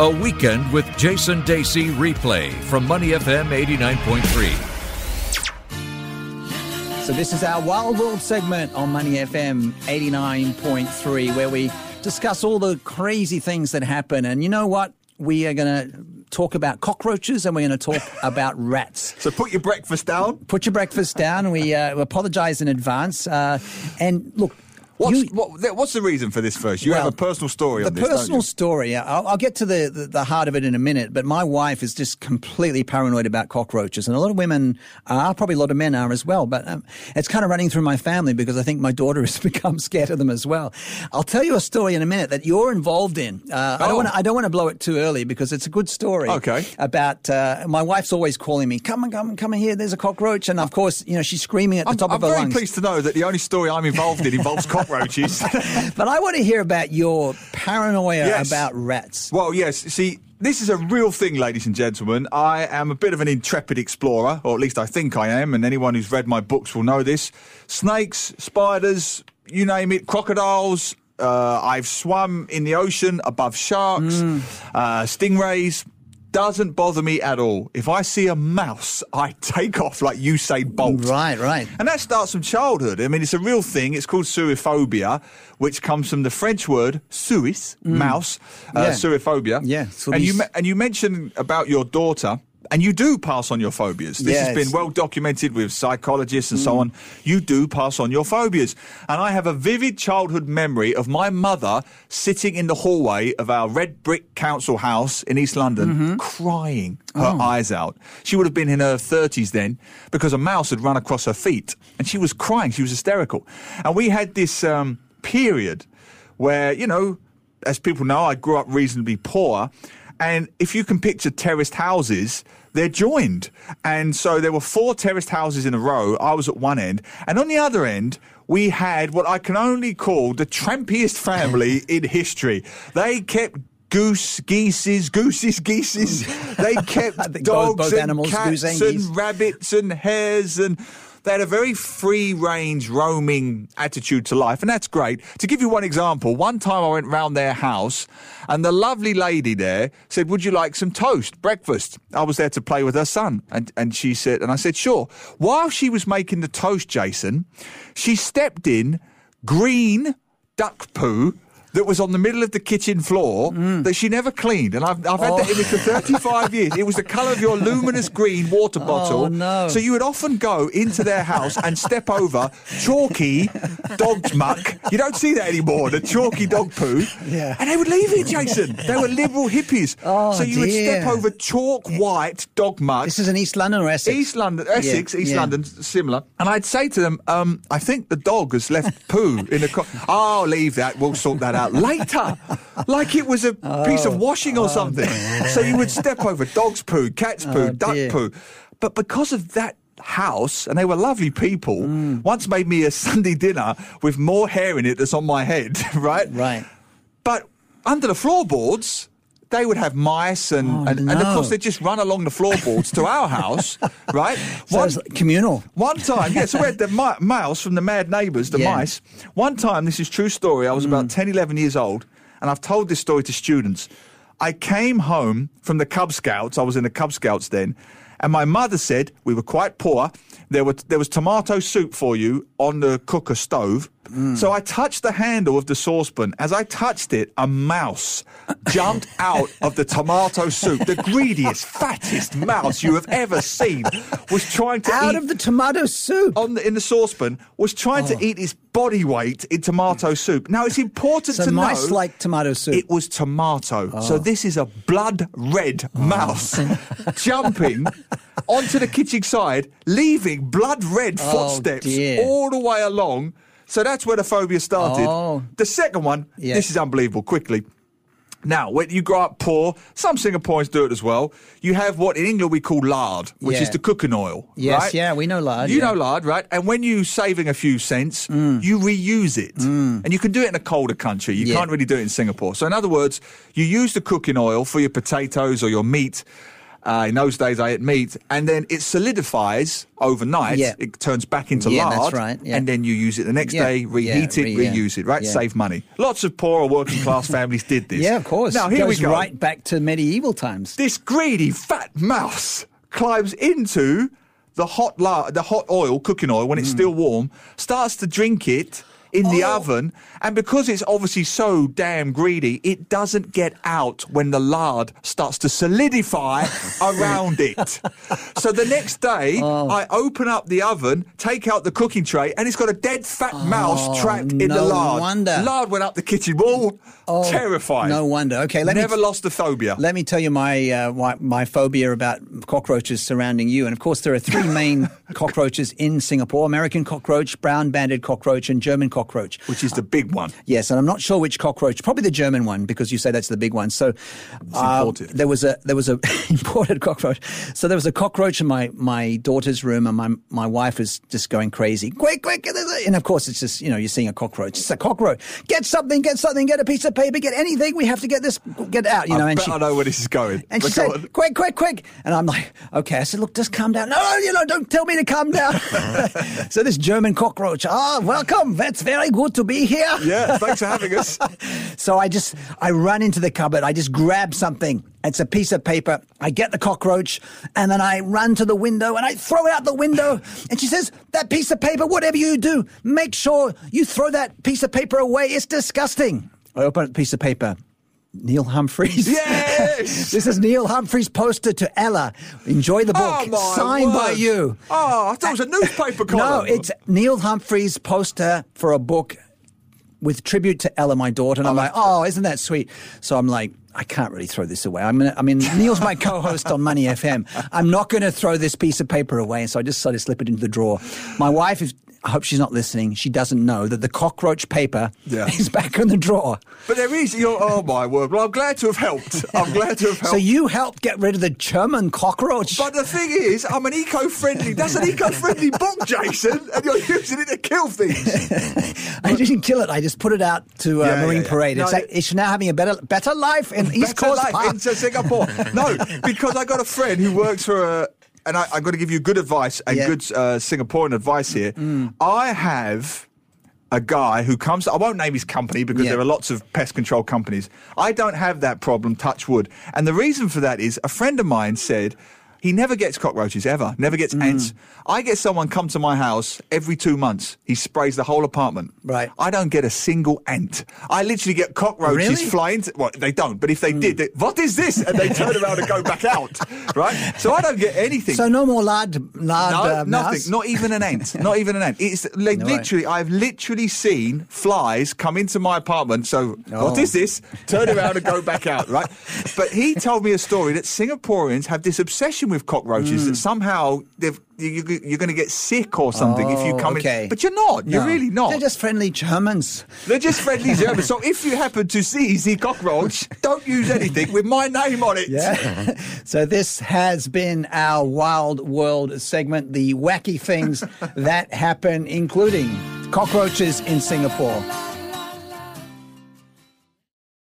A Weekend with Jason Dasey replay from Money FM 89.3. So this is our Wild World segment on Money FM 89.3 where we discuss all the crazy things that happen. And you know what? We are going to talk about cockroaches and we're going to talk about rats. So put your breakfast down. Put your breakfast down. We uh, apologize in advance. Uh, and look, What's, you- what, what's the reason for this first? You Well, have a personal story the on this, personal story. I'll, I'll get to the, the, the heart of it in a minute. But my wife is just completely paranoid about cockroaches, and a lot of women are, probably a lot of men are as well. But um, it's kind of running through my family because I think my daughter has become scared of them as well. I'll tell you a story in a minute that you're involved in. Uh, I don't Oh. want to. I don't want to blow it too early because it's a good story. Okay. About uh, my wife's always calling me, come and come and come here. There's a cockroach, and of course, you know, she's screaming at the I'm, top I'm of her very pleased to know that the only story I'm involved in involves cockroaches. But I want to hear about your paranoia Yes. about rats. well, yes. See, this is a real thing, ladies and gentlemen. I am a bit of an intrepid explorer, or at least I think I am, and anyone who's read my books will know this. Snakes, spiders, you name it, crocodiles. Uh, I've swum in the ocean above sharks, Hmm. uh, stingrays. Doesn't bother me at all. If I see a mouse, I take off like Usain Bolt. Right, right. And that starts from childhood. I mean, it's a real thing. It's called suiphobia, which comes from the French word suis, mouse, uh, Yeah. suiphobia. Yeah, And you, souris. and you mentioned about your daughter. And you do pass on your phobias. This Yes. has been well documented with psychologists and so on. You do pass on your phobias. And I have a vivid childhood memory of my mother sitting in the hallway of our red brick council house in East London, crying her eyes out. She would have been in her 30s then because a mouse had run across her feet. And she was crying. She was hysterical. And we had this um, period where, you know, as people know, I grew up reasonably poor. And if you can picture terraced houses, they're joined. And so there were four terraced houses in a row. I was at one end. And on the other end, we had what I can only call the trampiest family in history. They kept goose, geeses, gooses, geeses. They kept think both- dogs both and animals, cats and rabbits and hares and they had a very free range roaming attitude to life and that's great. To give you one example one time i went round their house and the lovely lady there said would you like some toast breakfast? I was there to play with her son and, and she said and i said sure. While she was making the toast jason she stepped in green duck poo that was on the middle of the kitchen floor Mm. that she never cleaned. And I've, I've had that image for 35 years. It was the colour of your luminous green water bottle. Oh, no. So you would often go into their house and step over chalky dog's muck. You don't see that anymore, the chalky dog poo. Yeah. And they would leave it, Jason. They were liberal hippies. Oh, so you would step over chalk white dog muck. This is in East London or Essex? East London, Essex, Yeah, East yeah. London, similar. And I'd say to them, um, I think the dog has left poo in the. Co- oh, leave that. We'll sort that out later. Like it was a piece Oh. of washing or something. So you would step over dog's poo, cat's poo, Oh, duck dear. poo. But because of that house, and they were lovely people, Mm. once made me a Sunday dinner with more hair in it that's on my head, right? Right. But under the floorboards, they would have mice and, Oh, and, and of course they'd just run along the floorboards to our house, right? One, it's communal. one time, yeah, so we had the mi- mouse from the Mad Neighbours, the Yeah. mice. One time, this is true story, I was about mm. 10, 11 years old, and I've told this story to students. I came home from the Cub Scouts, I was in the Cub Scouts then, and my mother said, we were quite poor, there, were, there was tomato soup for you on the cooker stove. Mm. So I touched the handle of the saucepan. As I touched it, a mouse jumped out of the tomato soup. The greediest, fattest mouse you have ever seen was trying to Out of the tomato soup. on the, in the saucepan was trying to oh. eat his body weight in tomato mm. soup. Now it's important so to mice know like tomato soup. it was tomato. So oh. this is a blood red oh. mouse jumping onto the kitchen side, leaving blood red Oh, footsteps dear. all the way along. So that's where the phobia started. Oh. The second one, Yeah. this is unbelievable. Quickly. Now, when you grow up poor, some Singaporeans do it as well. You have what in England we call lard, which Yeah. is the cooking oil. Yes, right? yeah, we know lard, You yeah. Mm. know lard, right? And when you're saving a few cents, you reuse it. And you can do it in a colder country. You Yeah. can't really do it in Singapore. So, in other words, you use the cooking oil for your potatoes or your meat. Uh, in those days, I ate meat, and then it solidifies overnight. Yeah. It turns back into Yeah, lard, that's right, yeah. and then you use it the next day, reheat it, re- reuse it. Right, save money. Lots of poor or working class families did this. Yeah, of course. Now here Goes we go. right back to medieval times. This greedy fat mouse climbs into the hot la- the hot oil, cooking oil, when it's Mm. still warm, starts to drink it in the Oh. oven, and because it's obviously so damn greedy, it doesn't get out when the lard starts to solidify around it. So the next day, Oh. I open up the oven, take out the cooking tray, and it's got a dead fat mouse trapped in the Oh, no lard. wonder. Lard went up the kitchen wall. Oh, Terrifying. No wonder. Okay, let me Never lost the phobia. Let me tell you my, uh, my my phobia about cockroaches surrounding you. And of course, there are three main cockroaches in Singapore: American cockroach, brown banded cockroach, and German cockroach. Which is the big one. Yes, and I'm not sure which cockroach. Probably the German one because you say that's the big one. So uh, imported. there was a there was a imported cockroach. So there was a cockroach in my my daughter's room, and my my wife was just going crazy. Quick, quick! there's a-" And of course, it's just you know you're seeing a cockroach. It's a cockroach. Get something! Get something! Get a piece of paper! Get anything! We have to get this. Get out! You know. I and bet she, I know where this is going. and she go said, on. quick, quick, quick. And I'm like, okay. I said, look, just calm down. No, no, you know, don't tell me to calm down. so this German cockroach, ah, welcome. That's very good to be here. Yeah, thanks for having us. So I just, I run into the cupboard. I just grab something. It's a piece of paper. I get the cockroach and then I run to the window and I throw it out the window. And she says, that piece of paper, whatever you do, make sure you throw that piece of paper away. It's disgusting. I open up the piece of paper. Neil Humphreys. Yes! this is Neil Humphreys' poster to Ella. Enjoy the book. Oh, my Signed by you. Oh, I thought it was a newspaper No, it's Neil Humphreys' poster for a book with tribute to Ella, my daughter. And I'm oh, like, oh, isn't that sweet? So I'm like, I can't really throw this away. I'm gonna, I mean, Neil's my co-host on Money FM. I'm not going to throw this piece of paper away. And so I just sort of slip it into the drawer. My wife is. I hope she's not listening. She doesn't know that the cockroach paper Yeah. is back in the drawer. But there is. You're, oh my word! Well, I'm glad to have helped. I'm glad to have helped. So you helped get rid of the German cockroach. But the thing is, I'm an eco-friendly. That's an eco-friendly book, Jason, and you're using it to kill things. I didn't kill it. I just put it out to uh, Yeah, Marine yeah. Parade. No, it's, like, it's now having a better better life in East Coast life Park. in Singapore. No, because I got a friend who works for a. And I, I'm going to give you good advice and Yeah. good uh, Singaporean advice here. I have a guy who comes. I won't name his company because Yeah. there are lots of pest control companies. I don't have that problem. Touch wood. And the reason for that is a friend of mine said. He never gets cockroaches ever, never gets ants. I get someone come to my house every two months. He sprays the whole apartment. Right. I don't get a single ant. I literally get cockroaches Really? flying. To, well, they don't, but if they did, they, what is this? And they turn around and go back out. Right. So I don't get anything. So no more lard, lard No, uh, nothing. mouse? Not even an ant. Not even an ant. It's like No way. literally. I've literally seen flies come into my apartment. So Oh. what is this? Turn around and go back out. Right. But he told me a story that Singaporeans have this obsession with cockroaches Hmm. that somehow they've, you, you, you're going to get sick or something if you Oh, come okay. in. But you're not. You're really not. They're just friendly Germans. They're just friendly Germans. So if you happen to see the cockroach, don't use anything with my name on it. Yeah. so this has been our Wild World segment, the wacky things that happen, including cockroaches in Singapore.